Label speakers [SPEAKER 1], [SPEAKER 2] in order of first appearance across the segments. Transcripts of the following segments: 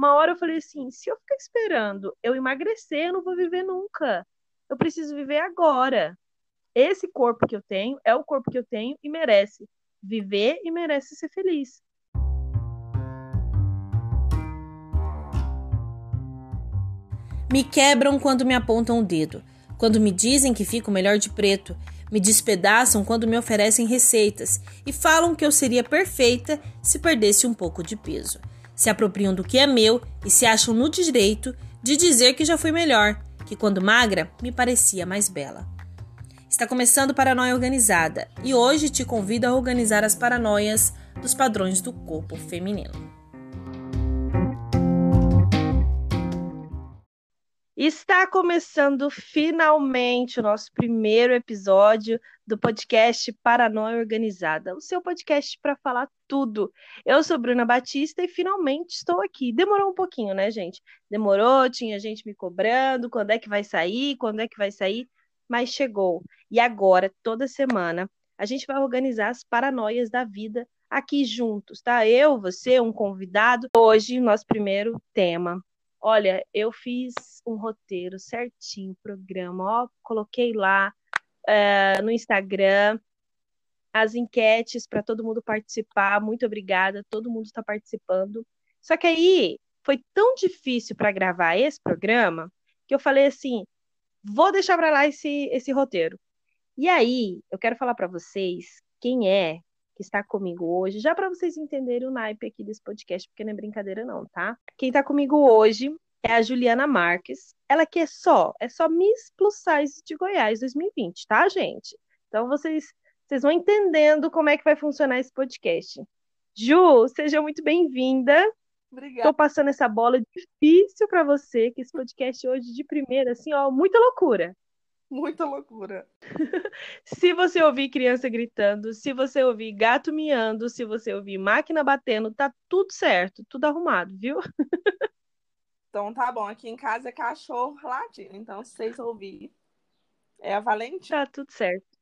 [SPEAKER 1] Uma hora eu falei assim: se eu ficar esperando eu emagrecer, eu não vou viver nunca. Eu preciso viver agora. Esse corpo que eu tenho é o corpo que eu tenho e merece viver e merece ser feliz.
[SPEAKER 2] Me quebram quando me apontam o dedo, quando me dizem que fico melhor de preto, me despedaçam quando me oferecem receitas e falam que eu seria perfeita se perdesse um pouco de peso. Se apropriam do que é meu e se acham no direito de dizer que já fui melhor, que quando magra me parecia mais bela. Está começando Paranoia Organizada e hoje te convido a organizar as paranoias dos padrões do corpo feminino.
[SPEAKER 1] Está começando finalmente o nosso primeiro episódio do podcast Paranoia Organizada, o seu podcast para falar tudo. Eu sou Bruna Batista e finalmente estou aqui. Demorou um pouquinho, né, gente? Demorou, tinha gente me cobrando, quando é que vai sair, quando é que vai sair, mas chegou. E agora, toda semana, a gente vai organizar as paranoias da vida aqui juntos, tá? Eu, você, um convidado. Hoje, nosso primeiro tema, Olha, eu fiz um roteiro certinho, programa, ó, coloquei lá uh, no Instagram as enquetes para todo mundo participar. Muito obrigada, todo mundo está participando. Só que aí foi tão difícil para gravar esse programa que eu falei assim: vou deixar para lá esse, esse roteiro. E aí, eu quero falar para vocês quem é que está comigo hoje, já para vocês entenderem o naipe aqui desse podcast, porque não é brincadeira não, tá? Quem está comigo hoje é a Juliana Marques. Ela que é só, é só Miss Plus Size de Goiás 2020, tá, gente? Então vocês, vocês vão entendendo como é que vai funcionar esse podcast. Ju, seja muito bem-vinda.
[SPEAKER 3] Obrigada.
[SPEAKER 1] Tô passando essa bola difícil para você, que esse podcast hoje de primeira, assim, ó, muita loucura.
[SPEAKER 3] Muita loucura.
[SPEAKER 1] se você ouvir criança gritando, se você ouvir gato miando, se você ouvir máquina batendo, tá tudo certo, tudo arrumado, viu?
[SPEAKER 3] então tá bom, aqui em casa é cachorro latindo, então se vocês ouvirem, é a Valente.
[SPEAKER 1] Tá tudo certo.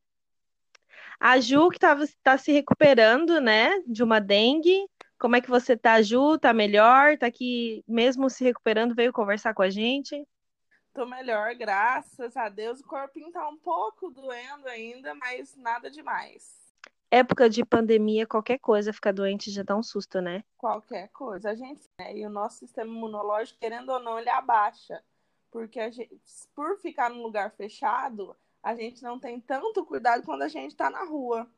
[SPEAKER 1] A Ju, que tava, tá se recuperando, né, de uma dengue. Como é que você tá, Ju? Tá melhor? Tá aqui mesmo se recuperando, veio conversar com a gente?
[SPEAKER 3] Tô melhor, graças a Deus. O corpinho tá um pouco doendo ainda, mas nada demais.
[SPEAKER 1] Época de pandemia, qualquer coisa ficar doente já dá um susto, né?
[SPEAKER 3] Qualquer coisa. A gente, né, e o nosso sistema imunológico, querendo ou não, ele abaixa. Porque a gente, por ficar num lugar fechado, a gente não tem tanto cuidado quando a gente tá na rua.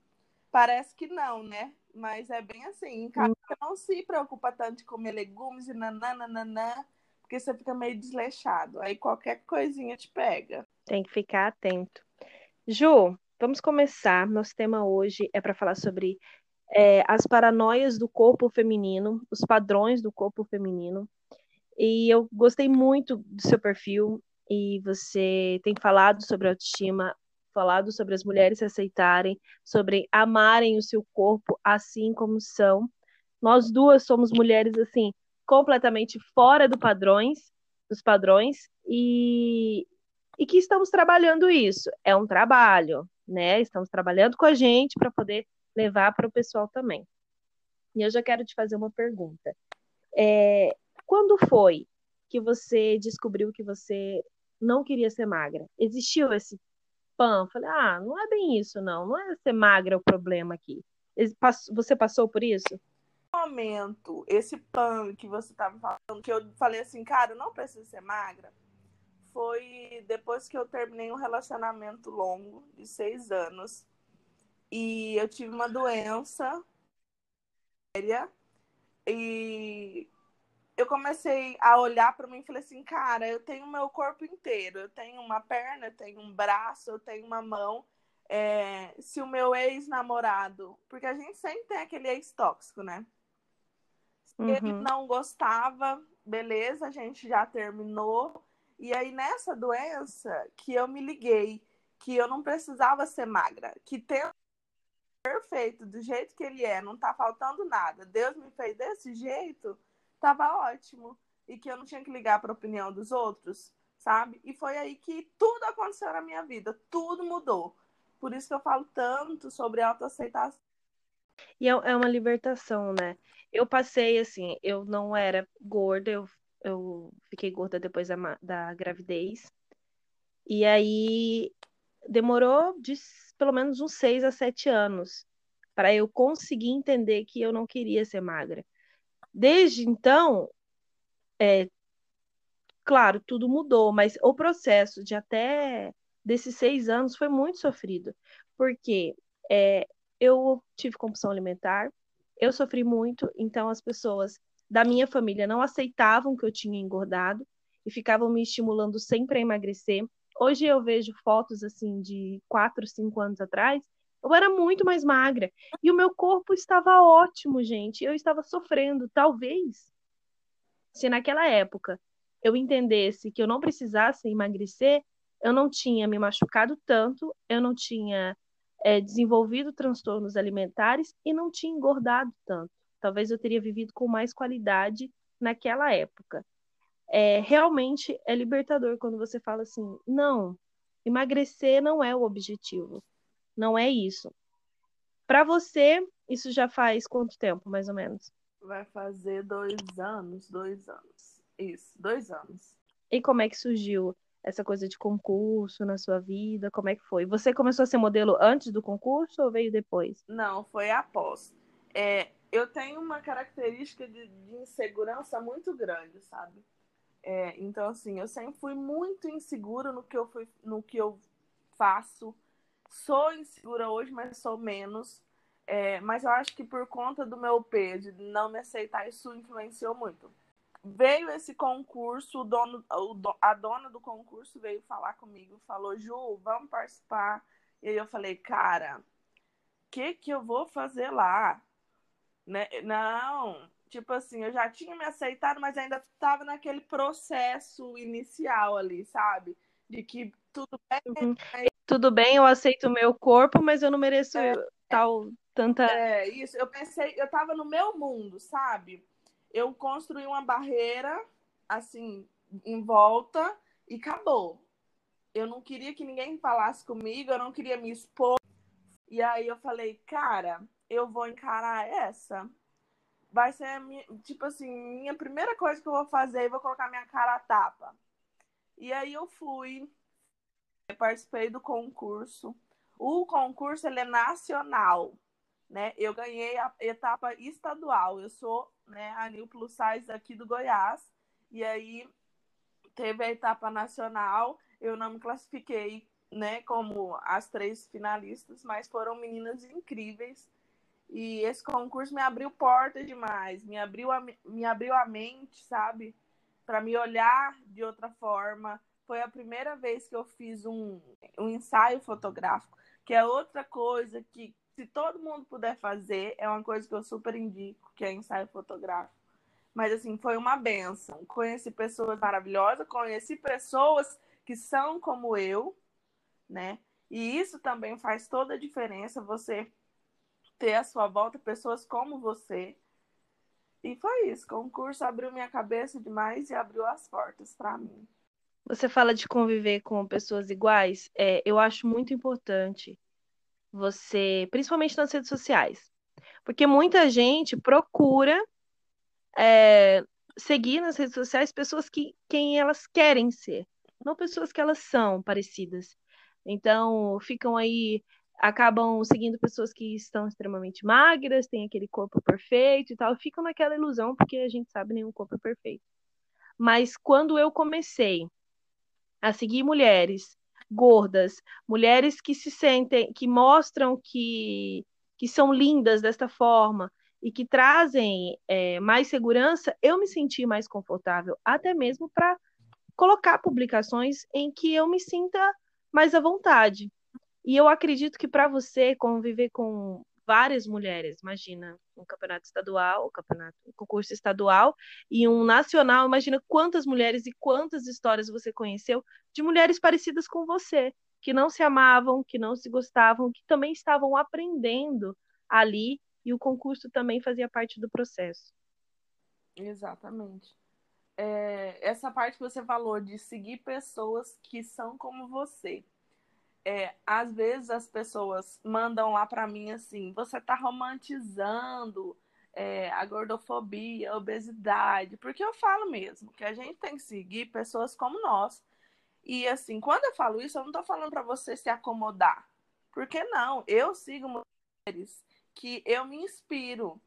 [SPEAKER 3] Parece que não, né? Mas é bem assim. Em casa hum. não se preocupa tanto de comer legumes e nananana porque você fica meio desleixado. Aí qualquer coisinha te pega.
[SPEAKER 1] Tem que ficar atento. Ju, vamos começar. Nosso tema hoje é para falar sobre é, as paranoias do corpo feminino, os padrões do corpo feminino. E eu gostei muito do seu perfil e você tem falado sobre autoestima, falado sobre as mulheres se aceitarem, sobre amarem o seu corpo assim como são. Nós duas somos mulheres assim completamente fora do padrões, dos padrões e, e que estamos trabalhando isso. É um trabalho, né? Estamos trabalhando com a gente para poder levar para o pessoal também. E eu já quero te fazer uma pergunta. É, quando foi que você descobriu que você não queria ser magra? Existiu esse pan? Falei, ah, não é bem isso, não. Não é ser magra o problema aqui. Você passou por isso?
[SPEAKER 3] Momento, esse pan que você estava falando, que eu falei assim, cara, não preciso ser magra, foi depois que eu terminei um relacionamento longo de seis anos e eu tive uma doença séria e eu comecei a olhar para mim e falei assim, cara, eu tenho meu corpo inteiro, eu tenho uma perna, eu tenho um braço, eu tenho uma mão. É, se o meu ex-namorado, porque a gente sempre tem aquele ex tóxico, né? Uhum. Ele não gostava, beleza, a gente já terminou. E aí, nessa doença, que eu me liguei que eu não precisava ser magra, que ter perfeito do jeito que ele é, não tá faltando nada. Deus me fez desse jeito, tava ótimo. E que eu não tinha que ligar para a opinião dos outros, sabe? E foi aí que tudo aconteceu na minha vida, tudo mudou. Por isso que eu falo tanto sobre autoaceitação
[SPEAKER 1] E é, é uma libertação, né? Eu passei assim, eu não era gorda, eu, eu fiquei gorda depois da, da gravidez. E aí demorou de pelo menos uns seis a sete anos para eu conseguir entender que eu não queria ser magra. Desde então, é, claro, tudo mudou, mas o processo de até desses seis anos foi muito sofrido, porque é, eu tive compulsão alimentar, eu sofri muito, então as pessoas da minha família não aceitavam que eu tinha engordado e ficavam me estimulando sempre a emagrecer. Hoje eu vejo fotos assim de quatro, cinco anos atrás, eu era muito mais magra e o meu corpo estava ótimo, gente. Eu estava sofrendo, talvez se naquela época eu entendesse que eu não precisasse emagrecer, eu não tinha me machucado tanto, eu não tinha é, desenvolvido transtornos alimentares e não tinha engordado tanto. Talvez eu teria vivido com mais qualidade naquela época. É, realmente é libertador quando você fala assim: não, emagrecer não é o objetivo, não é isso. Para você, isso já faz quanto tempo, mais ou menos?
[SPEAKER 3] Vai fazer dois anos, dois anos. Isso, dois anos.
[SPEAKER 1] E como é que surgiu essa coisa de concurso na sua vida? Como é que foi? Você começou a ser modelo antes do concurso ou veio depois?
[SPEAKER 3] Não, foi após. É, eu tenho uma característica de, de insegurança muito grande, sabe? É, então, assim, eu sempre fui muito insegura no que eu, fui, no que eu faço. Sou insegura hoje, mas sou menos. É, mas eu acho que por conta do meu peso, de não me aceitar, isso influenciou muito. Veio esse concurso, o dono, a dona do concurso veio falar comigo, falou, Ju, vamos participar. E aí eu falei, cara, o que que eu vou fazer lá? Né? Não, tipo assim, eu já tinha me aceitado, mas ainda estava naquele processo inicial ali, sabe? De que tudo bem.
[SPEAKER 1] Uhum. Tudo bem, eu aceito o meu corpo, mas eu não mereço é, tal tanta.
[SPEAKER 3] É, isso. Eu pensei, eu tava no meu mundo, sabe? Eu construí uma barreira, assim, em volta e acabou. Eu não queria que ninguém falasse comigo, eu não queria me expor. E aí eu falei, cara, eu vou encarar essa. Vai ser, minha, tipo assim, minha primeira coisa que eu vou fazer, eu vou colocar minha cara a tapa. E aí eu fui, eu participei do concurso. O concurso ele é nacional né? Eu ganhei a etapa estadual. Eu sou, né, a New Plus Size aqui do Goiás. E aí teve a etapa nacional. Eu não me classifiquei, né, como as três finalistas, mas foram meninas incríveis. E esse concurso me abriu portas demais, me abriu a, me abriu a mente, sabe? Para me olhar de outra forma. Foi a primeira vez que eu fiz um, um ensaio fotográfico, que é outra coisa que se todo mundo puder fazer, é uma coisa que eu super indico, que é ensaio fotográfico. Mas assim, foi uma benção. Conheci pessoas maravilhosas, conheci pessoas que são como eu, né? E isso também faz toda a diferença, você ter à sua volta pessoas como você. E foi isso, o concurso abriu minha cabeça demais e abriu as portas para mim.
[SPEAKER 1] Você fala de conviver com pessoas iguais, é, eu acho muito importante você, principalmente nas redes sociais, porque muita gente procura é, seguir nas redes sociais pessoas que quem elas querem ser, não pessoas que elas são parecidas. Então, ficam aí, acabam seguindo pessoas que estão extremamente magras, têm aquele corpo perfeito e tal, ficam naquela ilusão, porque a gente sabe nenhum corpo é perfeito. Mas quando eu comecei a seguir mulheres gordas, mulheres que se sentem, que mostram que, que são lindas desta forma e que trazem é, mais segurança, eu me senti mais confortável, até mesmo para colocar publicações em que eu me sinta mais à vontade. E eu acredito que para você conviver com várias mulheres, imagina, um campeonato estadual, um campeonato, um concurso estadual e um nacional, imagina quantas mulheres e quantas histórias você conheceu de mulheres parecidas com você, que não se amavam, que não se gostavam, que também estavam aprendendo ali e o concurso também fazia parte do processo.
[SPEAKER 3] Exatamente. É, essa parte que você falou de seguir pessoas que são como você. é, às vezes as pessoas mandam lá para mim assim: você tá romantizando é, a gordofobia, a obesidade, porque eu falo mesmo que a gente tem que seguir pessoas como nós. E assim, quando eu falo isso, eu não tô falando para você se acomodar. Porque não, eu sigo mulheres que eu me inspiro.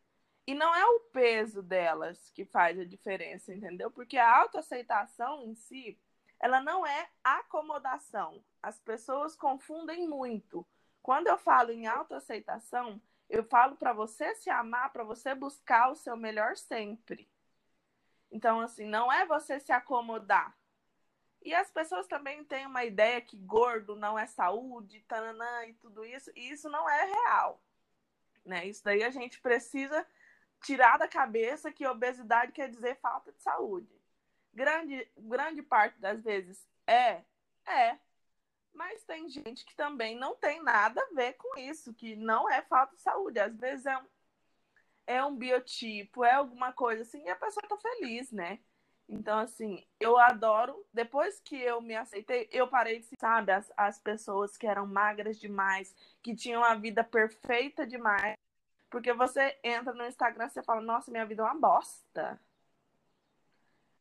[SPEAKER 3] E não é o peso delas que faz a diferença, entendeu? Porque a autoaceitação em si, ela não é acomodação. As pessoas confundem muito. Quando eu falo em autoaceitação, eu falo para você se amar, para você buscar o seu melhor sempre. Então, assim, não é você se acomodar. E as pessoas também têm uma ideia que gordo não é saúde, tananã e tudo isso, e isso não é real. Né? Isso daí a gente precisa tirar da cabeça que obesidade quer dizer falta de saúde. Grande, grande parte das vezes é, é. Mas tem gente que também não tem nada a ver com isso, que não é falta de saúde. Às vezes é um, é um biotipo, é alguma coisa assim, e a pessoa tá feliz, né? Então, assim, eu adoro. Depois que eu me aceitei, eu parei de, sabe, as, as pessoas que eram magras demais, que tinham a vida perfeita demais. Porque você entra no Instagram e fala, nossa, minha vida é uma bosta.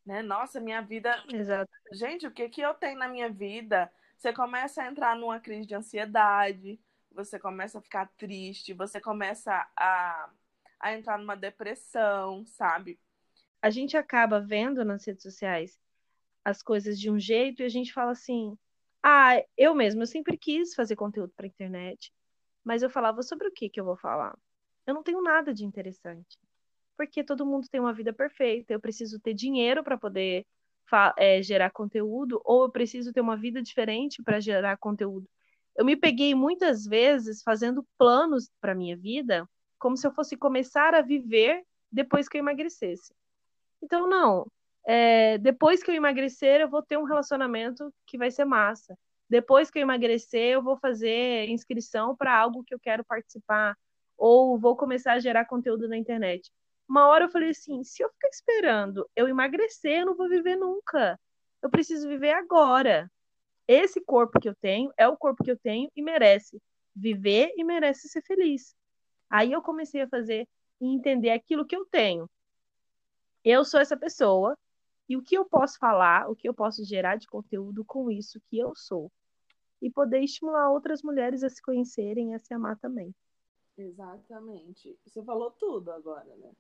[SPEAKER 3] Né? Nossa, minha vida.
[SPEAKER 1] Exato.
[SPEAKER 3] Gente, o que, que eu tenho na minha vida? Você começa a entrar numa crise de ansiedade, você começa a ficar triste, você começa a, a entrar numa depressão, sabe?
[SPEAKER 1] A gente acaba vendo nas redes sociais as coisas de um jeito e a gente fala assim: ah, eu mesmo, eu sempre quis fazer conteúdo para internet, mas eu falava sobre o que que eu vou falar? Eu não tenho nada de interessante. Porque todo mundo tem uma vida perfeita, eu preciso ter dinheiro para poder é, gerar conteúdo, ou eu preciso ter uma vida diferente para gerar conteúdo. Eu me peguei muitas vezes fazendo planos para minha vida, como se eu fosse começar a viver depois que eu emagrecesse. Então, não. É, depois que eu emagrecer, eu vou ter um relacionamento que vai ser massa. Depois que eu emagrecer, eu vou fazer inscrição para algo que eu quero participar. Ou vou começar a gerar conteúdo na internet. Uma hora eu falei assim: se eu ficar esperando eu emagrecer, eu não vou viver nunca. Eu preciso viver agora. Esse corpo que eu tenho é o corpo que eu tenho e merece viver e merece ser feliz. Aí eu comecei a fazer e entender aquilo que eu tenho eu sou essa pessoa e o que eu posso falar, o que eu posso gerar de conteúdo com isso que eu sou. E poder estimular outras mulheres a se conhecerem e a se amar também.
[SPEAKER 3] Exatamente. Você falou tudo agora, né?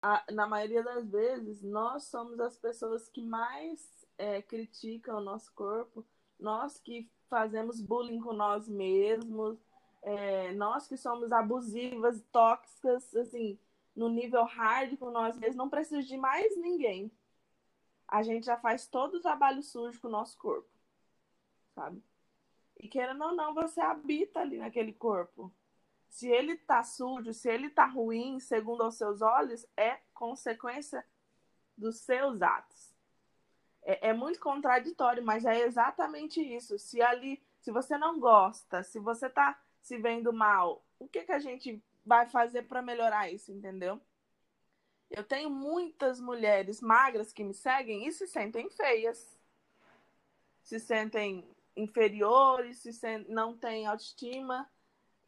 [SPEAKER 3] A, na maioria das vezes, nós somos as pessoas que mais é, criticam o nosso corpo, nós que fazemos bullying com nós mesmos, é, nós que somos abusivas, tóxicas, assim, no nível hard com nós mesmos, não precisa de mais ninguém. A gente já faz todo o trabalho sujo com o nosso corpo, sabe? E querendo ou não, você habita ali naquele corpo. Se ele tá sujo, se ele tá ruim, segundo os seus olhos, é consequência dos seus atos. É, é muito contraditório, mas é exatamente isso. Se ali, se você não gosta, se você tá se vendo mal, o que que a gente vai fazer para melhorar isso, entendeu? Eu tenho muitas mulheres magras que me seguem e se sentem feias, se sentem inferiores, se não têm autoestima.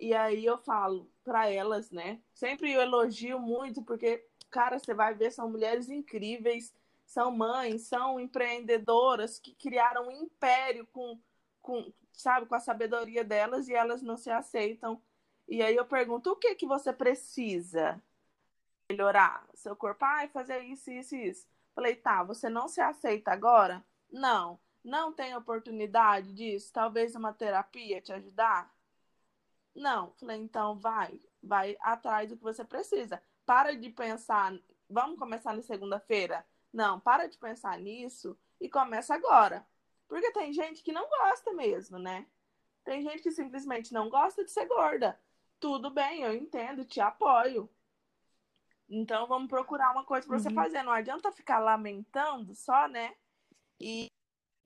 [SPEAKER 3] E aí eu falo para elas, né? Sempre eu elogio muito, porque, cara, você vai ver, são mulheres incríveis, são mães, são empreendedoras que criaram um império com, com sabe, com a sabedoria delas e elas não se aceitam e aí eu pergunto, o que que você precisa melhorar? Seu corpo, ai, fazer isso, isso, isso. Falei, tá, você não se aceita agora? Não. Não tem oportunidade disso? Talvez uma terapia te ajudar? Não. Falei, então vai, vai atrás do que você precisa. Para de pensar, vamos começar na segunda-feira? Não, para de pensar nisso e começa agora. Porque tem gente que não gosta mesmo, né? Tem gente que simplesmente não gosta de ser gorda tudo bem, eu entendo, te apoio. Então vamos procurar uma coisa para você uhum. fazer. Não adianta ficar lamentando só, né? E,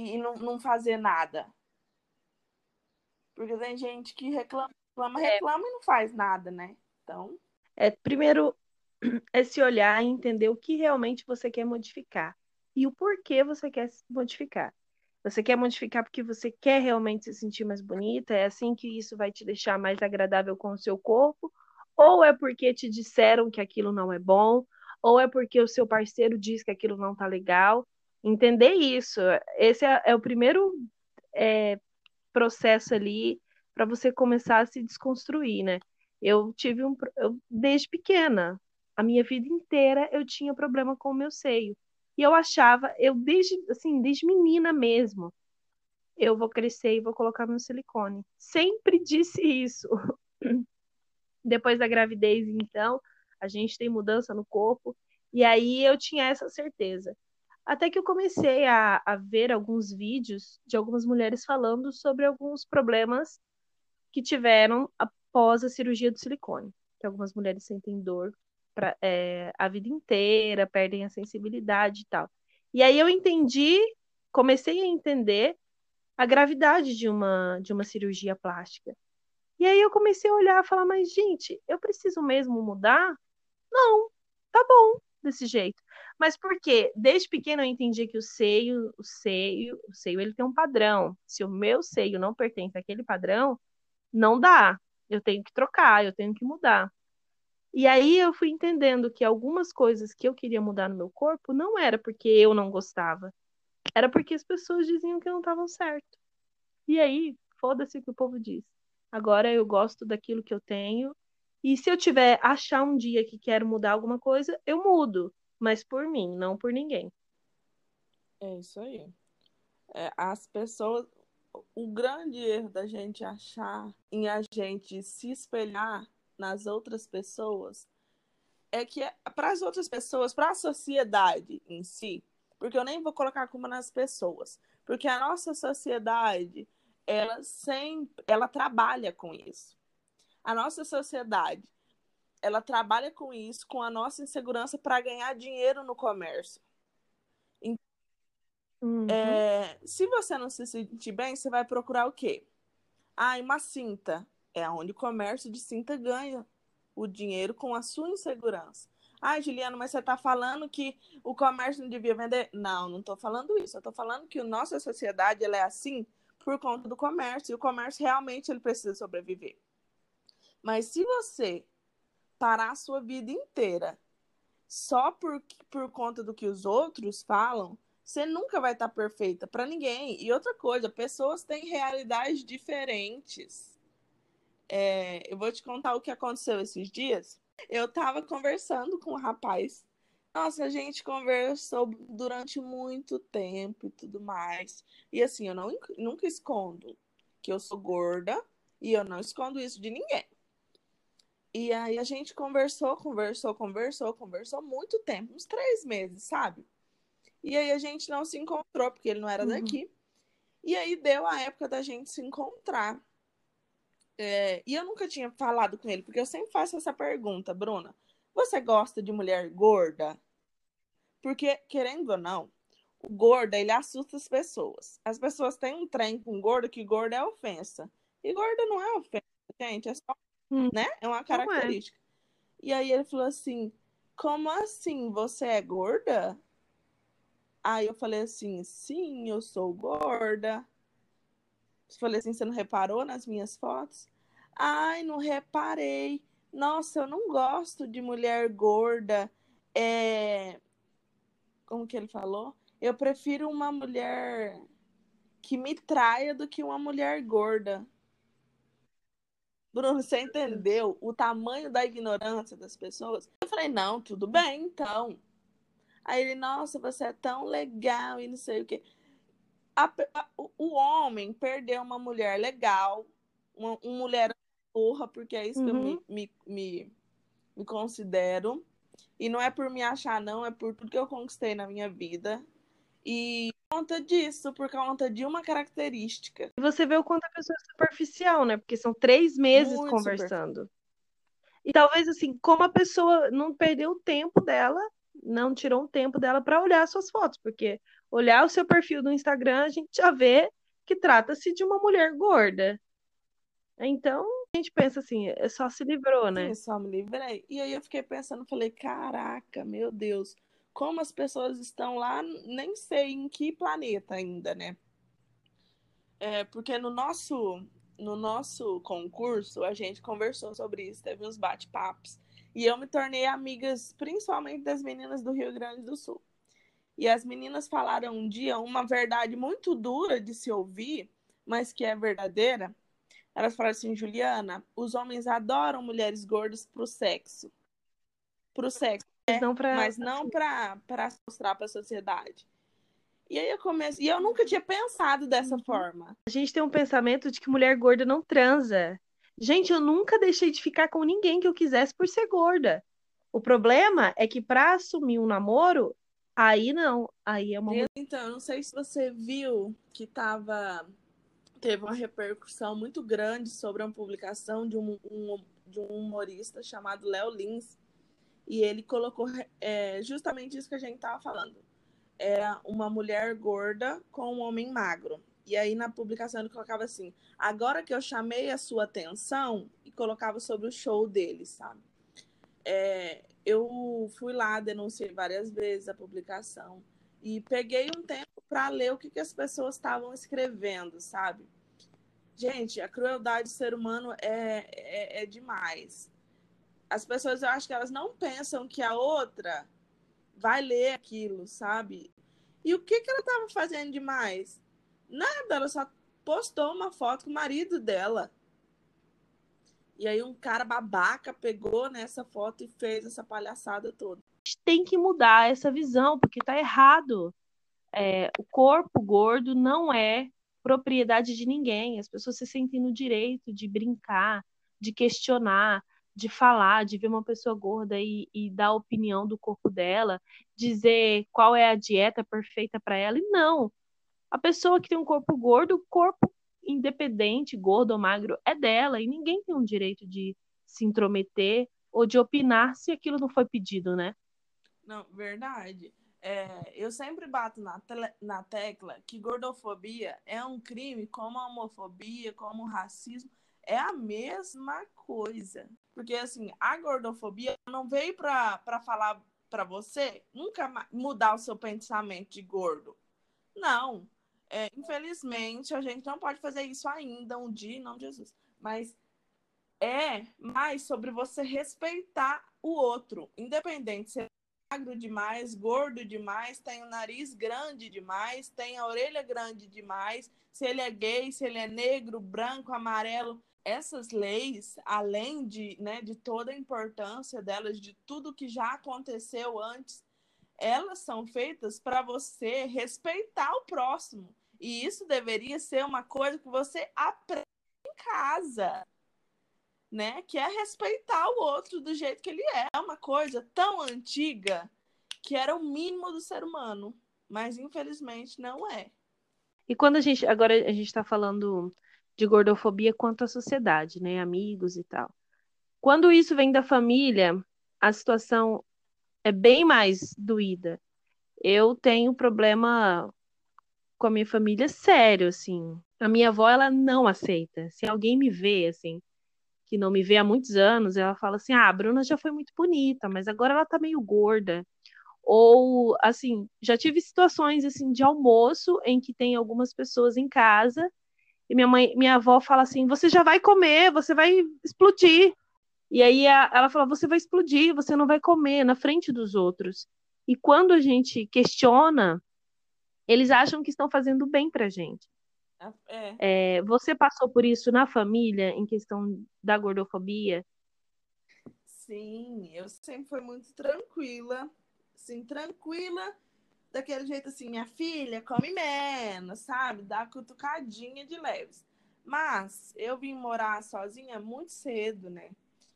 [SPEAKER 3] e não, não fazer nada. Porque tem gente que reclama, reclama, é. reclama e não faz nada, né? Então.
[SPEAKER 1] É, primeiro, é se olhar e entender o que realmente você quer modificar. E o porquê você quer modificar. Você quer modificar porque você quer realmente se sentir mais bonita? É assim que isso vai te deixar mais agradável com o seu corpo? Ou é porque te disseram que aquilo não é bom? Ou é porque o seu parceiro diz que aquilo não tá legal? Entender isso. Esse é, é o primeiro é, processo ali para você começar a se desconstruir, né? Eu tive um. Eu, desde pequena, a minha vida inteira, eu tinha problema com o meu seio. E eu achava, eu desde, assim, desde menina mesmo, eu vou crescer e vou colocar meu silicone. Sempre disse isso. Depois da gravidez, então, a gente tem mudança no corpo. E aí eu tinha essa certeza. Até que eu comecei a, a ver alguns vídeos de algumas mulheres falando sobre alguns problemas que tiveram após a cirurgia do silicone. Que algumas mulheres sentem dor pra, é, a vida inteira, perdem a sensibilidade e tal. E aí eu entendi, comecei a entender a gravidade de uma, de uma cirurgia plástica. E aí eu comecei a olhar e falar, mas gente, eu preciso mesmo mudar? Não, tá bom desse jeito. Mas por quê? Desde pequeno eu entendi que o seio, o seio, o seio ele tem um padrão. Se o meu seio não pertence àquele padrão, não dá. Eu tenho que trocar, eu tenho que mudar. E aí eu fui entendendo que algumas coisas que eu queria mudar no meu corpo não era porque eu não gostava, era porque as pessoas diziam que não estavam certo. E aí, foda-se o que o povo diz. Agora eu gosto daquilo que eu tenho. E se eu tiver achar um dia que quero mudar alguma coisa, eu mudo, mas por mim, não por ninguém.
[SPEAKER 3] É isso aí. É, as pessoas, o grande erro da gente achar em a gente se espelhar nas outras pessoas é que é, para as outras pessoas, para a sociedade em si, porque eu nem vou colocar a culpa nas pessoas, porque a nossa sociedade ela sempre ela trabalha com isso. A nossa sociedade ela trabalha com isso, com a nossa insegurança para ganhar dinheiro no comércio. Uhum. É, se você não se sentir bem, você vai procurar o quê? Ah, uma cinta é onde o comércio de cinta ganha o dinheiro com a sua insegurança. Ah, Juliana, mas você está falando que o comércio não devia vender? Não, não estou falando isso. Eu estou falando que a nossa sociedade ela é assim por conta do comércio. E o comércio realmente ele precisa sobreviver. Mas se você parar a sua vida inteira só por, por conta do que os outros falam, você nunca vai estar perfeita para ninguém. E outra coisa, pessoas têm realidades diferentes. É, eu vou te contar o que aconteceu esses dias. Eu tava conversando com um rapaz. Nossa, a gente conversou durante muito tempo e tudo mais. E assim, eu não, nunca escondo que eu sou gorda e eu não escondo isso de ninguém. E aí a gente conversou, conversou, conversou, conversou muito tempo, uns três meses, sabe? E aí a gente não se encontrou, porque ele não era uhum. daqui. E aí deu a época da gente se encontrar. É, e eu nunca tinha falado com ele, porque eu sempre faço essa pergunta, Bruna. Você gosta de mulher gorda? Porque, querendo ou não, o gordo, ele assusta as pessoas. As pessoas têm um trem com gordo que gordo é ofensa. E gordo não é ofensa, gente. É só, hum, né? É uma é. característica. É. E aí ele falou assim, como assim? Você é gorda? Aí eu falei assim, sim, eu sou gorda. Falei assim, você não reparou nas minhas fotos? Ai, não reparei. Nossa, eu não gosto de mulher gorda. É... Como que ele falou? Eu prefiro uma mulher que me traia do que uma mulher gorda. Bruno, você entendeu o tamanho da ignorância das pessoas? Eu falei, não, tudo bem, então. Aí ele, nossa, você é tão legal e não sei o quê a, a, o homem perdeu uma mulher legal, uma, uma mulher porra, porque é isso uhum. que eu me, uhum. me, me, me considero. E não é por me achar, não, é por tudo que eu conquistei na minha vida. E por conta disso, por conta de uma característica.
[SPEAKER 1] E você vê o quanto a pessoa é superficial, né? Porque são três meses Muito conversando. E talvez, assim, como a pessoa não perdeu o tempo dela, não tirou um tempo dela para olhar suas fotos, porque olhar o seu perfil do Instagram, a gente já vê que trata-se de uma mulher gorda. Então, a gente pensa assim, é só se livrou, né?
[SPEAKER 3] Sim, só me livrei. E aí eu fiquei pensando, falei, caraca, meu Deus, como as pessoas estão lá, nem sei em que planeta ainda, né? É, porque no nosso, no nosso concurso, a gente conversou sobre isso, teve uns bate-papos. E eu me tornei amigas, principalmente das meninas do Rio Grande do Sul. E as meninas falaram um dia uma verdade muito dura de se ouvir, mas que é verdadeira. Elas falaram assim, Juliana, os homens adoram mulheres gordas pro sexo. Pro sexo,
[SPEAKER 1] Mas não pra.
[SPEAKER 3] mas não para para mostrar para a sociedade. E aí eu comecei, e eu nunca tinha pensado dessa
[SPEAKER 1] Uhum.
[SPEAKER 3] forma.
[SPEAKER 1] A gente tem um pensamento de que mulher gorda não transa. Gente, eu nunca deixei de ficar com ninguém que eu quisesse por ser gorda. O problema é que pra assumir um namoro, aí não. Aí é uma.
[SPEAKER 3] Então, eu não sei se você viu que tava teve uma repercussão muito grande sobre uma publicação de um, um- de um humorista chamado Léo Lins. E ele colocou é, justamente isso que a gente estava falando. É uma mulher gorda com um homem magro. E aí na publicação ele colocava assim: agora que eu chamei a sua atenção, e colocava sobre o show dele, sabe? É, eu fui lá, denunciei várias vezes a publicação e peguei um tempo para ler o que, que as pessoas estavam escrevendo, sabe? Gente, a crueldade do ser humano é, é, é demais. As pessoas, eu acho que elas não pensam que a outra vai ler aquilo, sabe? E o que, que ela estava fazendo demais? Nada, ela só postou uma foto com o marido dela. E aí um cara babaca pegou nessa foto e fez essa palhaçada toda.
[SPEAKER 1] A gente tem que mudar essa visão, porque tá errado. É, o corpo gordo não é propriedade de ninguém. As pessoas se sentem no direito de brincar, de questionar, de falar, de ver uma pessoa gorda e, e dar opinião do corpo dela, dizer qual é a dieta perfeita para ela. E não. A pessoa que tem um corpo gordo, o corpo independente, gordo ou magro, é dela. E ninguém tem o direito de se intrometer ou de opinar se aquilo não foi pedido, né?
[SPEAKER 3] Não, verdade. É, eu sempre bato na, na tecla que gordofobia é um crime como a homofobia, como o racismo, é a mesma coisa. Porque, assim, a gordofobia não veio pra falar pra você nunca mudar o seu pensamento de gordo. Não. É, infelizmente, a gente não pode fazer isso ainda, um dia, em nome de Jesus. Mas é mais sobre você respeitar o outro, independente se magro demais, gordo demais, tem o nariz grande demais, tem a orelha grande demais, se ele é gay, se ele é negro, branco, amarelo. Essas leis, além de, né, de toda a importância delas, de tudo que já aconteceu antes, elas são feitas para você respeitar o próximo. E isso deveria ser uma coisa que você aprende em casa né? Que é respeitar o outro do jeito que ele é. É uma coisa tão antiga que era o mínimo do ser humano, mas infelizmente não é.
[SPEAKER 1] E quando a gente, agora a gente está falando de gordofobia quanto à sociedade, né? Amigos e tal. Quando isso vem da família, a situação é bem mais doída. Eu tenho problema com a minha família sério, assim. A minha avó, ela não aceita. Se alguém me vê, assim, que não me vê há muitos anos, ela fala assim: ah, a Bruna já foi muito bonita, mas agora ela tá meio gorda. Ou, assim, já tive situações, assim, de almoço em que tem algumas pessoas em casa e minha mãe, minha avó fala assim: você já vai comer, você vai explodir. E aí a- ela fala: você vai explodir, você não vai comer na frente dos outros. E quando a gente questiona, eles acham que estão fazendo bem pra gente.
[SPEAKER 3] É,
[SPEAKER 1] É, você passou por isso na família, em questão da gordofobia?
[SPEAKER 3] sim, eu sempre fui muito tranquila, assim, tranquila, daquele jeito assim, minha filha, come menos, sabe? Dá cutucadinha de leves. Mas eu vim morar sozinha muito cedo, né?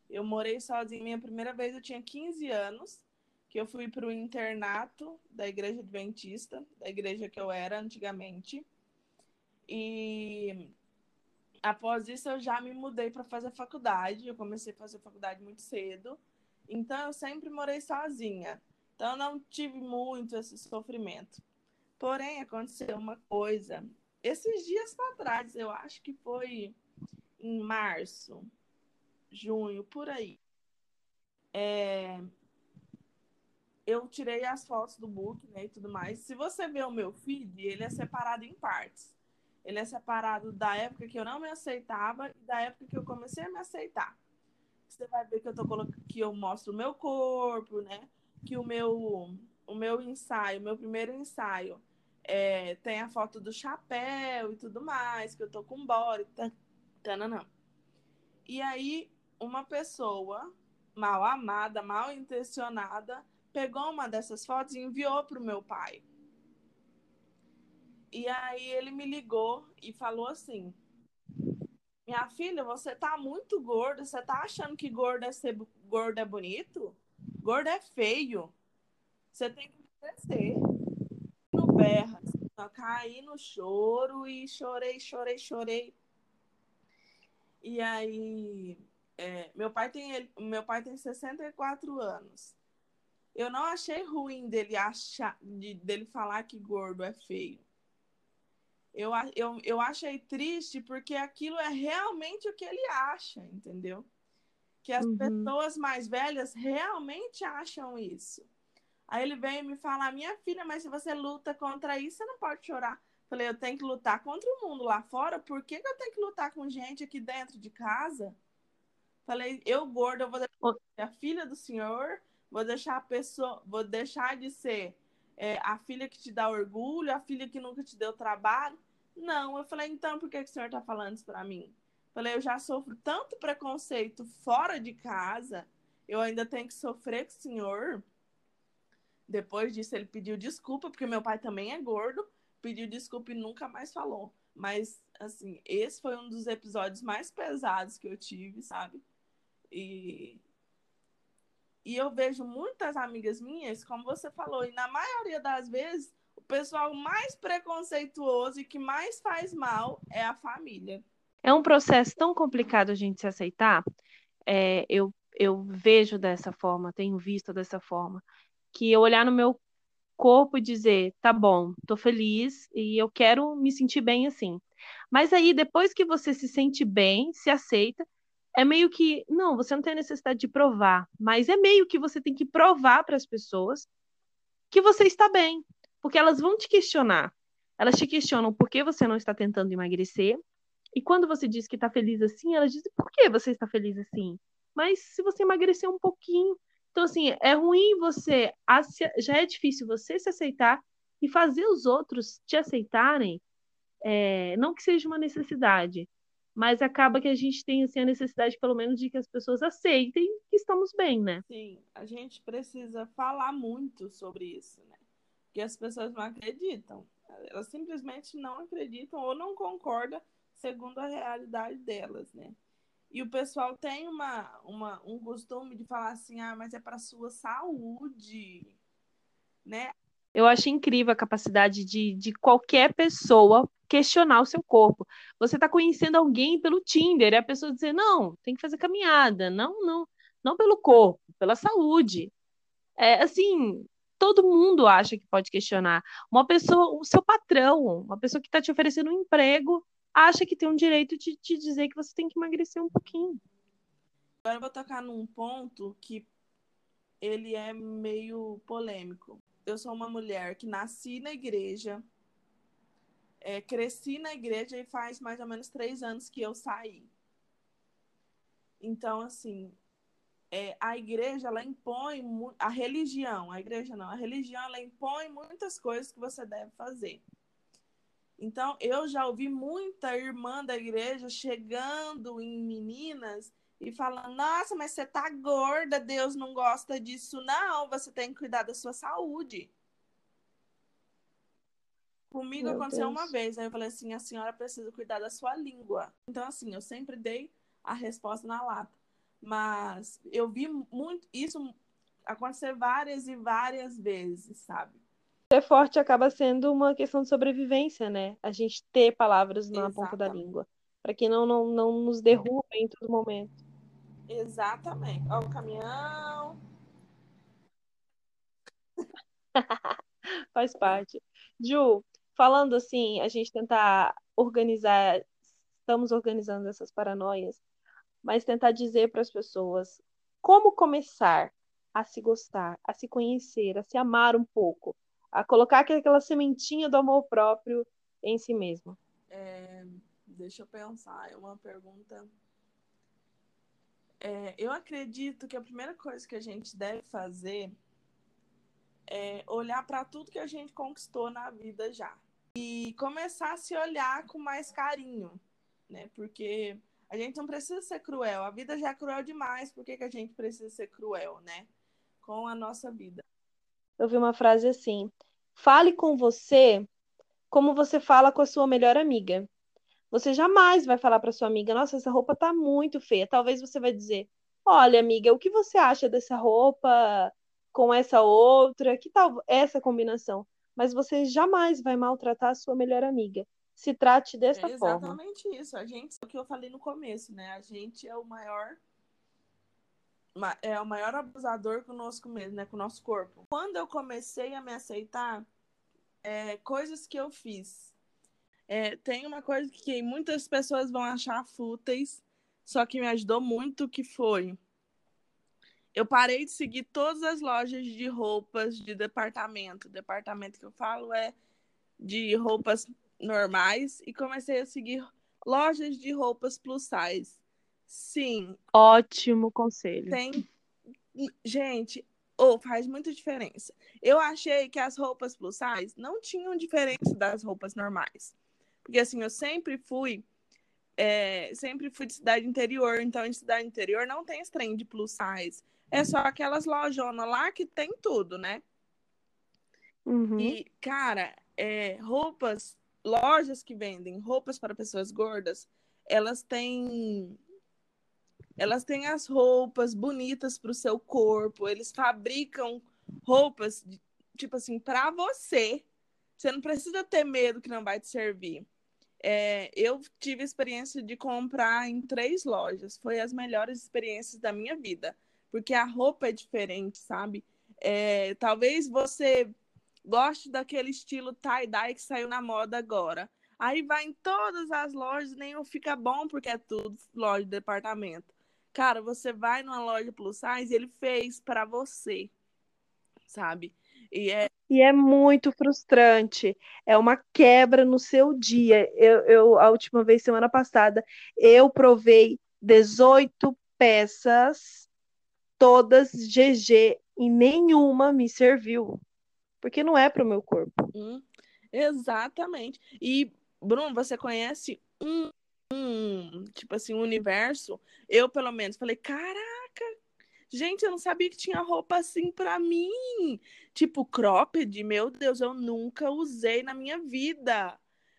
[SPEAKER 3] Eu morei sozinha, minha primeira vez eu tinha 15 anos, que eu fui para o internato da igreja adventista, da igreja que eu era antigamente. E após isso eu já me mudei para fazer faculdade. Eu comecei a fazer faculdade muito cedo. Então eu sempre morei sozinha. Então eu não tive muito esse sofrimento. Porém, aconteceu uma coisa. Esses dias para trás, eu acho que foi em março, junho, por aí. É, Eu tirei as fotos do book né, e tudo mais. Se você ver o meu feed, ele é separado em partes. Ele é separado da época que eu não me aceitava e da época que eu comecei a me aceitar. Você vai ver que eu tô que eu mostro o meu corpo, né? Que o meu o meu ensaio, meu primeiro ensaio, é, tem a foto do chapéu e tudo mais, que eu tô com body, não. E aí uma pessoa mal amada, mal intencionada, pegou uma dessas fotos e enviou para o meu pai. E aí ele me ligou e falou assim: Minha filha, você tá muito gorda, você tá achando que gordo é ser gordo é bonito? Gordo é feio. Você tem que crescer. No berra, assim, caí no choro e chorei, chorei, chorei. E aí, é, meu pai tem ele, meu pai tem 64 anos. Eu não achei ruim dele achar, de, dele falar que gordo é feio. Eu, eu, eu achei triste porque aquilo é realmente o que ele acha, entendeu? Que as uhum. pessoas mais velhas realmente acham isso. Aí ele veio me falar, minha filha, mas se você luta contra isso, você não pode chorar. Falei, eu tenho que lutar contra o mundo lá fora, por que, que eu tenho que lutar com gente aqui dentro de casa? Falei, eu gorda, eu vou deixar a filha do senhor, vou deixar a pessoa, vou deixar de ser é, a filha que te dá orgulho, a filha que nunca te deu trabalho. Não, eu falei, então por que, que o senhor está falando isso para mim? Falei, eu já sofro tanto preconceito fora de casa, eu ainda tenho que sofrer com o senhor. Depois disso, ele pediu desculpa, porque meu pai também é gordo, pediu desculpa e nunca mais falou. Mas, assim, esse foi um dos episódios mais pesados que eu tive, sabe? E e eu vejo muitas amigas minhas, como você falou, e na maioria das vezes, o pessoal mais preconceituoso e que mais faz mal é a família.
[SPEAKER 1] É um processo tão complicado a gente se aceitar. É, eu, eu vejo dessa forma, tenho visto dessa forma, que eu olhar no meu corpo e dizer, tá bom, tô feliz e eu quero me sentir bem assim. Mas aí, depois que você se sente bem, se aceita, é meio que, não, você não tem necessidade de provar, mas é meio que você tem que provar para as pessoas que você está bem, porque elas vão te questionar. Elas te questionam por que você não está tentando emagrecer, e quando você diz que está feliz assim, elas dizem por que você está feliz assim? Mas se você emagrecer um pouquinho, então assim, é ruim você, já é difícil você se aceitar e fazer os outros te aceitarem, é, não que seja uma necessidade, mas acaba que a gente tem assim, a necessidade, pelo menos, de que as pessoas aceitem que estamos bem, né?
[SPEAKER 3] Sim, a gente precisa falar muito sobre isso, né? Porque as pessoas não acreditam. Elas simplesmente não acreditam ou não concordam segundo a realidade delas, né? E o pessoal tem uma, uma, um costume de falar assim, ah, mas é para sua saúde, né?
[SPEAKER 1] Eu acho incrível a capacidade de, de qualquer pessoa questionar o seu corpo. Você está conhecendo alguém pelo Tinder, e a pessoa dizer, não, tem que fazer caminhada, não, não, não pelo corpo, pela saúde. É assim, todo mundo acha que pode questionar. Uma pessoa, o seu patrão, uma pessoa que está te oferecendo um emprego, acha que tem um direito de te dizer que você tem que emagrecer um pouquinho.
[SPEAKER 3] Agora eu vou tocar num ponto que ele é meio polêmico. Eu sou uma mulher que nasci na igreja, é, cresci na igreja e faz mais ou menos três anos que eu saí. Então, assim, é, a igreja, ela impõe, a religião, a igreja não, a religião, ela impõe muitas coisas que você deve fazer. Então, eu já ouvi muita irmã da igreja chegando em meninas e falando: Nossa, mas você tá gorda, Deus não gosta disso, não. Você tem que cuidar da sua saúde. Comigo Meu aconteceu Deus. uma vez, aí eu falei assim: a senhora precisa cuidar da sua língua. Então, assim, eu sempre dei a resposta na lata. Mas eu vi muito isso acontecer várias e várias vezes, sabe?
[SPEAKER 1] Ser forte acaba sendo uma questão de sobrevivência, né? A gente ter palavras na Exatamente. ponta da língua. Para que não, não, não nos derrubem em todo momento.
[SPEAKER 3] Exatamente. Ó, o caminhão.
[SPEAKER 1] Faz parte. Ju, falando assim, a gente tentar organizar, estamos organizando essas paranoias, mas tentar dizer para as pessoas como começar a se gostar, a se conhecer, a se amar um pouco, a colocar aquela sementinha do amor próprio em si mesmo.
[SPEAKER 3] É, deixa eu pensar, é uma pergunta. É, eu acredito que a primeira coisa que a gente deve fazer é olhar para tudo que a gente conquistou na vida já e começar a se olhar com mais carinho, né? Porque a gente não precisa ser cruel, a vida já é cruel demais, por que, que a gente precisa ser cruel, né? Com a nossa vida.
[SPEAKER 1] Eu vi uma frase assim: fale com você como você fala com a sua melhor amiga. Você jamais vai falar para sua amiga: Nossa, essa roupa tá muito feia. Talvez você vai dizer: Olha, amiga, o que você acha dessa roupa com essa outra? Que tal essa combinação? Mas você jamais vai maltratar a sua melhor amiga. Se trate dessa
[SPEAKER 3] é
[SPEAKER 1] forma.
[SPEAKER 3] Exatamente isso. A gente, o que eu falei no começo, né? A gente é o maior é o maior abusador conosco mesmo, né? Com o nosso corpo. Quando eu comecei a me aceitar, é, coisas que eu fiz é, tem uma coisa que muitas pessoas vão achar fúteis, só que me ajudou muito, que foi eu parei de seguir todas as lojas de roupas de departamento. departamento que eu falo é de roupas normais e comecei a seguir lojas de roupas plus size. Sim.
[SPEAKER 1] Ótimo conselho.
[SPEAKER 3] Tem. Gente, oh, faz muita diferença. Eu achei que as roupas plus size não tinham diferença das roupas normais. Porque assim, eu sempre fui. É, sempre fui de cidade interior, então em cidade interior não tem esse trem de plus size. É só aquelas lojonas lá que tem tudo, né?
[SPEAKER 1] Uhum.
[SPEAKER 3] E, cara, é, roupas, lojas que vendem roupas para pessoas gordas, elas têm. Elas têm as roupas bonitas para o seu corpo, eles fabricam roupas, tipo assim, para você. Você não precisa ter medo que não vai te servir. É, eu tive a experiência de comprar em três lojas. Foi as melhores experiências da minha vida. Porque a roupa é diferente, sabe? É, talvez você goste daquele estilo tie-dye que saiu na moda agora. Aí vai em todas as lojas, nenhum fica bom porque é tudo loja de departamento. Cara, você vai numa loja plus size, ele fez para você, sabe? E é
[SPEAKER 1] e é muito frustrante. É uma quebra no seu dia. Eu, eu, a última vez, semana passada, eu provei 18 peças, todas GG, e nenhuma me serviu. Porque não é para o meu corpo.
[SPEAKER 3] Hum, exatamente. E, Bruno, você conhece um, um, tipo assim, um universo? Eu, pelo menos, falei, caraca, Gente, eu não sabia que tinha roupa assim pra mim. Tipo, cropped, meu Deus, eu nunca usei na minha vida.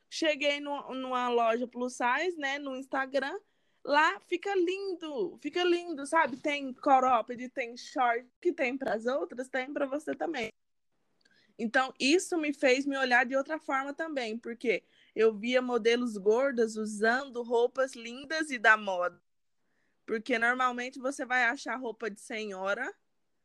[SPEAKER 3] Cheguei no, numa loja plus size, né, no Instagram. Lá fica lindo, fica lindo, sabe? Tem cropped, tem short, que tem para as outras, tem para você também. Então, isso me fez me olhar de outra forma também, porque eu via modelos gordas usando roupas lindas e da moda. Porque normalmente você vai achar roupa de senhora,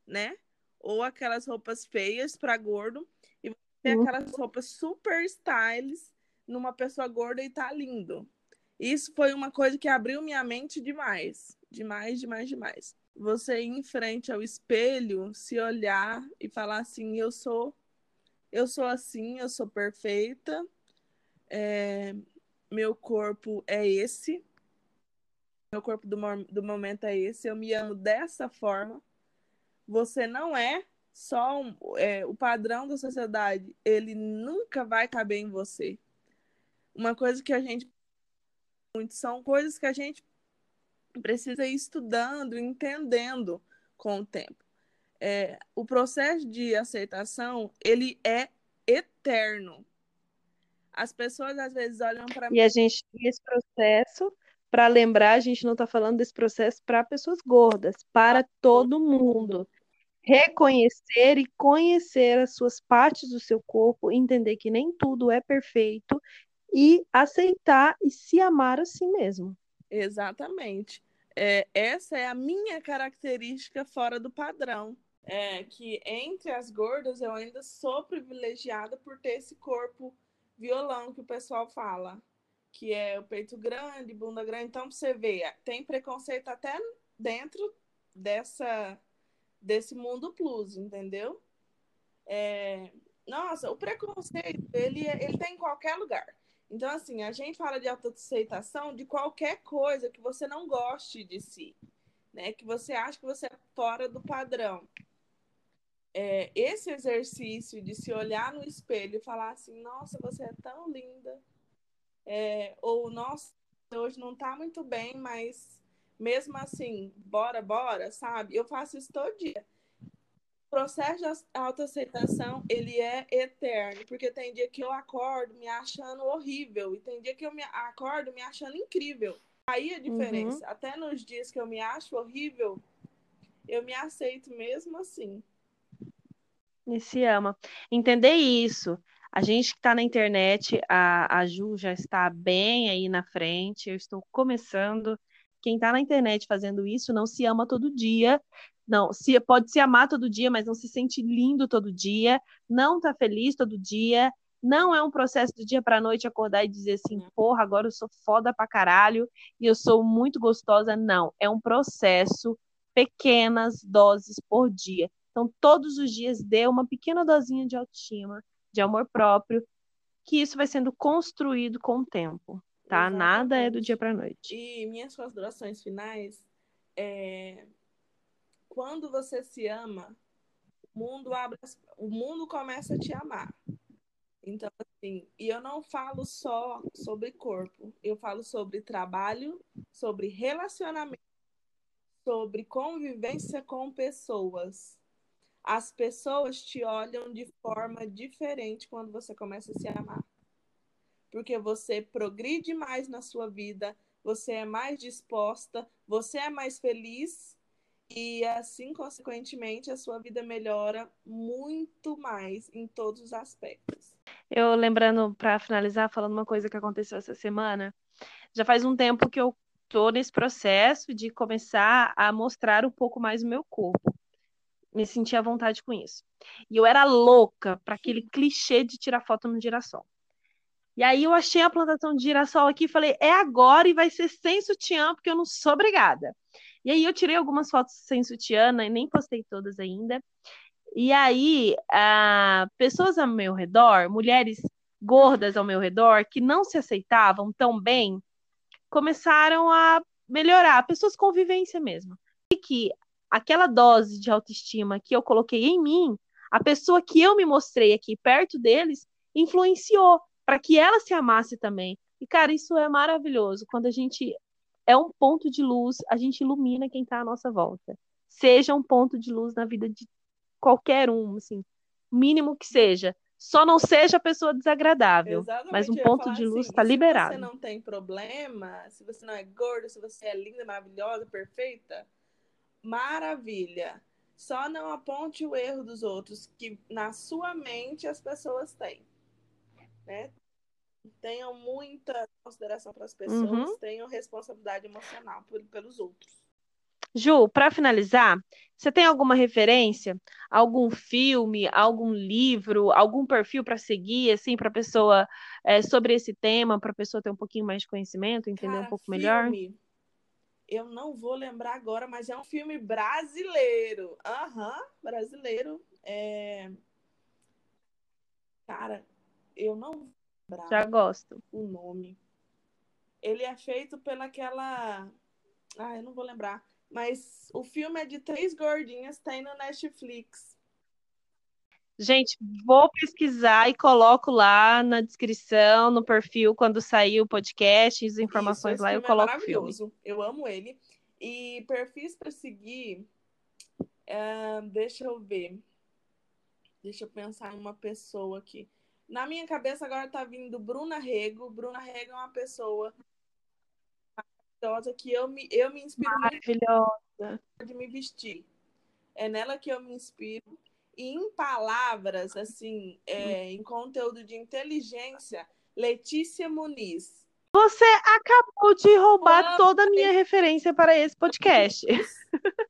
[SPEAKER 3] né? Ou aquelas roupas feias para gordo. E você tem uhum. aquelas roupas super styles numa pessoa gorda e tá lindo. Isso foi uma coisa que abriu minha mente demais. Demais, demais, demais. Você ir em frente ao espelho, se olhar e falar assim, eu sou, eu sou assim, eu sou perfeita. É, meu corpo é esse, meu corpo do, do momento é esse, eu me amo dessa forma. Você não é só um, é, o padrão da sociedade, ele nunca vai caber em você. Uma coisa que a gente muito são coisas que a gente precisa ir estudando, entendendo com o tempo. É, o processo de aceitação ele é eterno. As pessoas às vezes olham para
[SPEAKER 1] mim. E a gente esse processo para lembrar, a gente não está falando desse processo para pessoas gordas, para todo mundo. Reconhecer e conhecer as suas partes do seu corpo, entender que nem tudo é perfeito e aceitar e se amar a si mesmo.
[SPEAKER 3] Exatamente. É, essa é a minha característica fora do padrão. É que entre as gordas eu ainda sou privilegiada por ter esse corpo violão que o pessoal fala que é o peito grande, bunda grande. Então, você vê, tem preconceito até dentro dessa desse mundo plus, entendeu? É, nossa, o preconceito, ele, ele tem em qualquer lugar. Então, assim, a gente fala de autoaceitação de qualquer coisa que você não goste de si, né? Que você acha que você é fora do padrão. É, esse exercício de se olhar no espelho e falar assim, nossa, você é tão linda. É, ou, nossa, hoje não tá muito bem, mas mesmo assim, bora, bora, sabe? Eu faço isso todo dia processo de autoaceitação, ele é eterno, porque tem dia que eu acordo me achando horrível e tem dia que eu me acordo me achando incrível. Aí a diferença, uhum. até nos dias que eu me acho horrível, eu me aceito mesmo assim.
[SPEAKER 1] E se ama. Entender isso. A gente que está na internet, a, a Ju já está bem aí na frente, eu estou começando. Quem está na internet fazendo isso não se ama todo dia, não, se pode se amar todo dia, mas não se sente lindo todo dia, não tá feliz todo dia, não é um processo do dia para noite acordar e dizer assim, porra, agora eu sou foda pra caralho e eu sou muito gostosa. Não, é um processo, pequenas doses por dia. Então, todos os dias dê uma pequena dosinha de autoestima, de amor próprio, que isso vai sendo construído com o tempo, tá? Exatamente. Nada é do dia para noite.
[SPEAKER 3] E minhas considerações finais é quando você se ama, o mundo abre, o mundo começa a te amar. Então, assim, e eu não falo só sobre corpo, eu falo sobre trabalho, sobre relacionamento, sobre convivência com pessoas. As pessoas te olham de forma diferente quando você começa a se amar. Porque você progride mais na sua vida, você é mais disposta, você é mais feliz e assim, consequentemente, a sua vida melhora muito mais em todos os aspectos.
[SPEAKER 1] Eu lembrando, para finalizar, falando uma coisa que aconteceu essa semana, já faz um tempo que eu tô nesse processo de começar a mostrar um pouco mais o meu corpo. Me senti à vontade com isso. E eu era louca para aquele clichê de tirar foto no girassol. E aí eu achei a plantação de girassol aqui e falei, é agora e vai ser sem sutiã, porque eu não sou obrigada. E aí eu tirei algumas fotos sem sutiã, e nem postei todas ainda. E aí, pessoas ao meu redor, mulheres gordas ao meu redor, que não se aceitavam tão bem, começaram a melhorar, pessoas com vivência mesmo. E que aquela dose de autoestima que eu coloquei em mim, a pessoa que eu me mostrei aqui perto deles, influenciou para que ela se amasse também. E, cara, isso é maravilhoso. Quando a gente é um ponto de luz, a gente ilumina quem está à nossa volta. Seja um ponto de luz na vida de qualquer um, assim, mínimo que seja. Só não seja a pessoa desagradável, Exatamente, mas um ponto de luz está assim, liberado.
[SPEAKER 3] Se você não tem problema, se você não é gorda, se você é linda, maravilhosa, perfeita, maravilha. Só não aponte o erro dos outros que na sua mente as pessoas têm, né? tenham muita consideração para as pessoas, uhum. tenham responsabilidade emocional por, pelos outros.
[SPEAKER 1] Ju, para finalizar, você tem alguma referência, algum filme, algum livro, algum perfil para seguir, assim, para a pessoa é, sobre esse tema, para a pessoa ter um pouquinho mais de conhecimento, entender Cara, um pouco filme, melhor?
[SPEAKER 3] Eu não vou lembrar agora, mas é um filme brasileiro. Aham, uhum, brasileiro. É... Cara, eu não
[SPEAKER 1] já gosto.
[SPEAKER 3] O nome. Ele é feito pelaquela. Ah, eu não vou lembrar. Mas o filme é de três gordinhas, tem no Netflix.
[SPEAKER 1] Gente, vou pesquisar e coloco lá na descrição, no perfil, quando sair o podcast, as informações Isso, lá, eu é coloco é maravilhoso.
[SPEAKER 3] filme. Eu amo ele. E perfis para seguir, uh, deixa eu ver. Deixa eu pensar em uma pessoa aqui. Na minha cabeça agora tá vindo Bruna Rego. Bruna Rego é uma pessoa maravilhosa que eu me, eu me inspiro
[SPEAKER 1] maravilhosa.
[SPEAKER 3] de me vestir. É nela que eu me inspiro. E em palavras, assim, é, em conteúdo de inteligência, Letícia Muniz.
[SPEAKER 1] Você acabou de roubar toda a minha referência para esse podcast.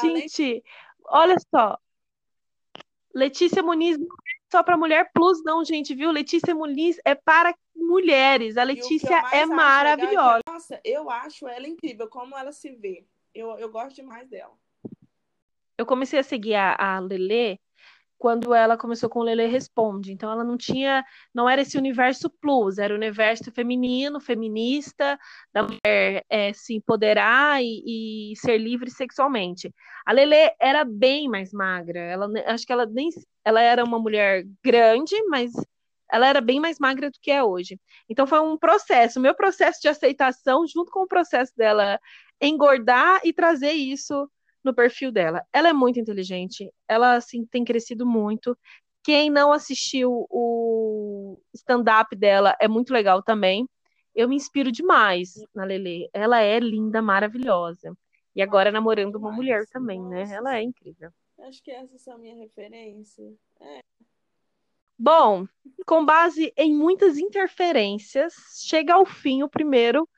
[SPEAKER 1] Gente, olha só. Letícia Muniz só para mulher plus, não, gente, viu? Letícia Muniz é para mulheres. A Letícia é maravilhosa. É
[SPEAKER 3] que, nossa, eu acho ela incrível, como ela se vê. Eu, eu gosto demais dela.
[SPEAKER 1] Eu comecei a seguir a, a Lelê quando ela começou com Lele Responde. Então ela não tinha, não era esse universo plus, era o universo feminino, feminista, da mulher é, se empoderar e, e, ser livre sexualmente. A Lele era bem mais magra. Ela, acho que ela nem, ela era uma mulher grande, mas ela era bem mais magra do que é hoje. Então foi um processo, meu processo de aceitação junto com o processo dela engordar e trazer isso no perfil dela. Ela é muito inteligente, ela assim tem crescido muito. Quem não assistiu o stand-up dela é muito legal também. Eu me inspiro demais na Lele. Ela é linda, maravilhosa. E agora namorando uma mulher também, né? Ela é incrível.
[SPEAKER 3] Acho que essa é a minha referência. É.
[SPEAKER 1] Bom, com base em muitas interferências, chega ao fim o primeiro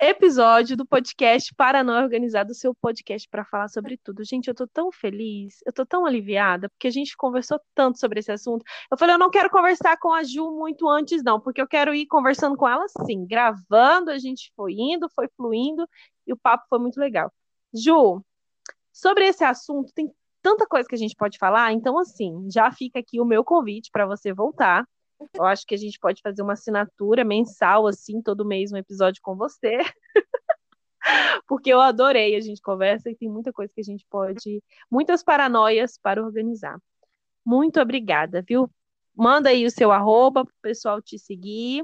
[SPEAKER 1] episódio do podcast Paranoia Organizado, seu podcast para falar sobre tudo. Gente, eu tô tão feliz, eu tô tão aliviada, porque a gente conversou tanto sobre esse assunto. Eu falei, eu não quero conversar com a Ju muito antes, não, porque eu quero ir conversando com ela sim, gravando, a gente foi indo, foi fluindo, e o papo foi muito legal. Ju, sobre esse assunto, tem tanta coisa que a gente pode falar, então, assim, já fica aqui o meu convite para você voltar eu acho que a gente pode fazer uma assinatura mensal, assim, todo mês um episódio com você. Porque eu adorei, a gente conversa e tem muita coisa que a gente pode. Muitas paranoias para organizar. Muito obrigada, viu? Manda aí o seu arroba para o pessoal te seguir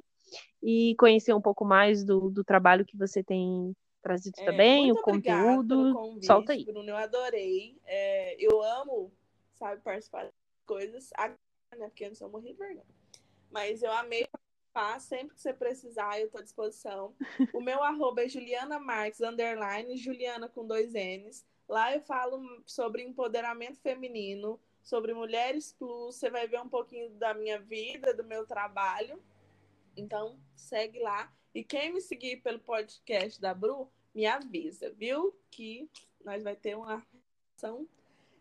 [SPEAKER 1] e conhecer um pouco mais do, do trabalho que você tem trazido é, também, o conteúdo. Convite, Solta aí.
[SPEAKER 3] Bruno, eu adorei. É, eu amo, sabe, participar das coisas. Né? Porque eu não sou morrer de vergonha. Mas eu amei participar. Sempre que você precisar, eu estou à disposição. O meu arroba é Juliana Marques, underline, Juliana com dois N's. Lá eu falo sobre empoderamento feminino, sobre mulheres plus. Você vai ver um pouquinho da minha vida, do meu trabalho. Então, segue lá. E quem me seguir pelo podcast da Bru, me avisa, viu? Que nós vai ter uma ação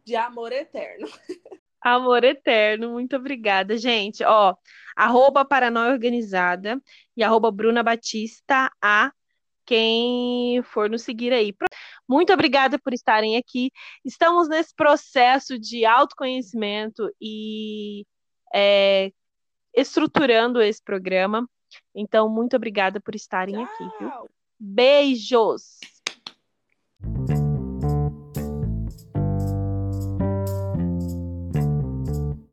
[SPEAKER 3] de amor eterno.
[SPEAKER 1] Amor eterno, muito obrigada, gente. Ó, arroba Paranoia Organizada e arroba Bruna Batista a quem for nos seguir aí. Muito obrigada por estarem aqui. Estamos nesse processo de autoconhecimento e é, estruturando esse programa. Então, muito obrigada por estarem Tchau. aqui, viu? Beijos!